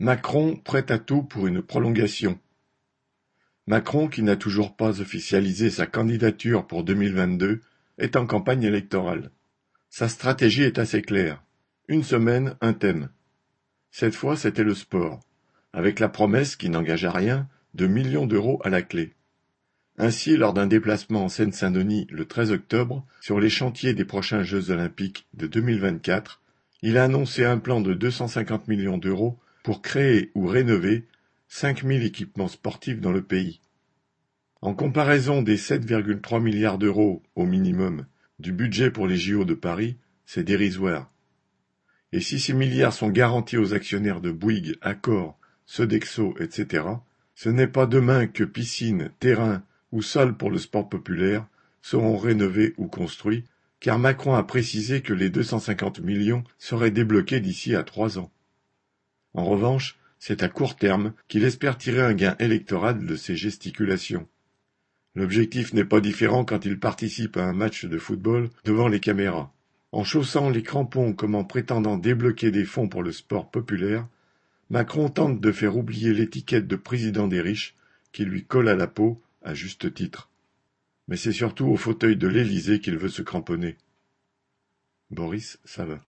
Macron prêt à tout pour une prolongation. Macron, qui n'a toujours pas officialisé sa candidature pour 2022, est en campagne électorale. Sa stratégie est assez claire. Une semaine, un thème. Cette fois, c'était le sport, avec la promesse, qui n'engage rien, de millions d'euros à la clé. Ainsi, lors d'un déplacement en Seine-Saint-Denis le 13 octobre, sur les chantiers des prochains Jeux olympiques de 2024, il a annoncé un plan de 250 millions d'euros pour créer ou rénover cinq mille équipements sportifs dans le pays. En comparaison des 7,3 milliards d'euros, au minimum, du budget pour les JO de Paris, c'est dérisoire. Et si ces milliards sont garantis aux actionnaires de Bouygues, Accor, Sodexo, etc., ce n'est pas demain que piscines, terrains ou sols pour le sport populaire seront rénovés ou construits, car Macron a précisé que les 250 millions seraient débloqués d'ici à trois ans. En revanche, c'est à court terme qu'il espère tirer un gain électoral de ces gesticulations. L'objectif n'est pas différent quand il participe à un match de football devant les caméras. En chaussant les crampons comme en prétendant débloquer des fonds pour le sport populaire, Macron tente de faire oublier l'étiquette de président des riches qui lui colle à la peau, à juste titre. Mais c'est surtout au fauteuil de l'Élysée qu'il veut se cramponner. Boris Savin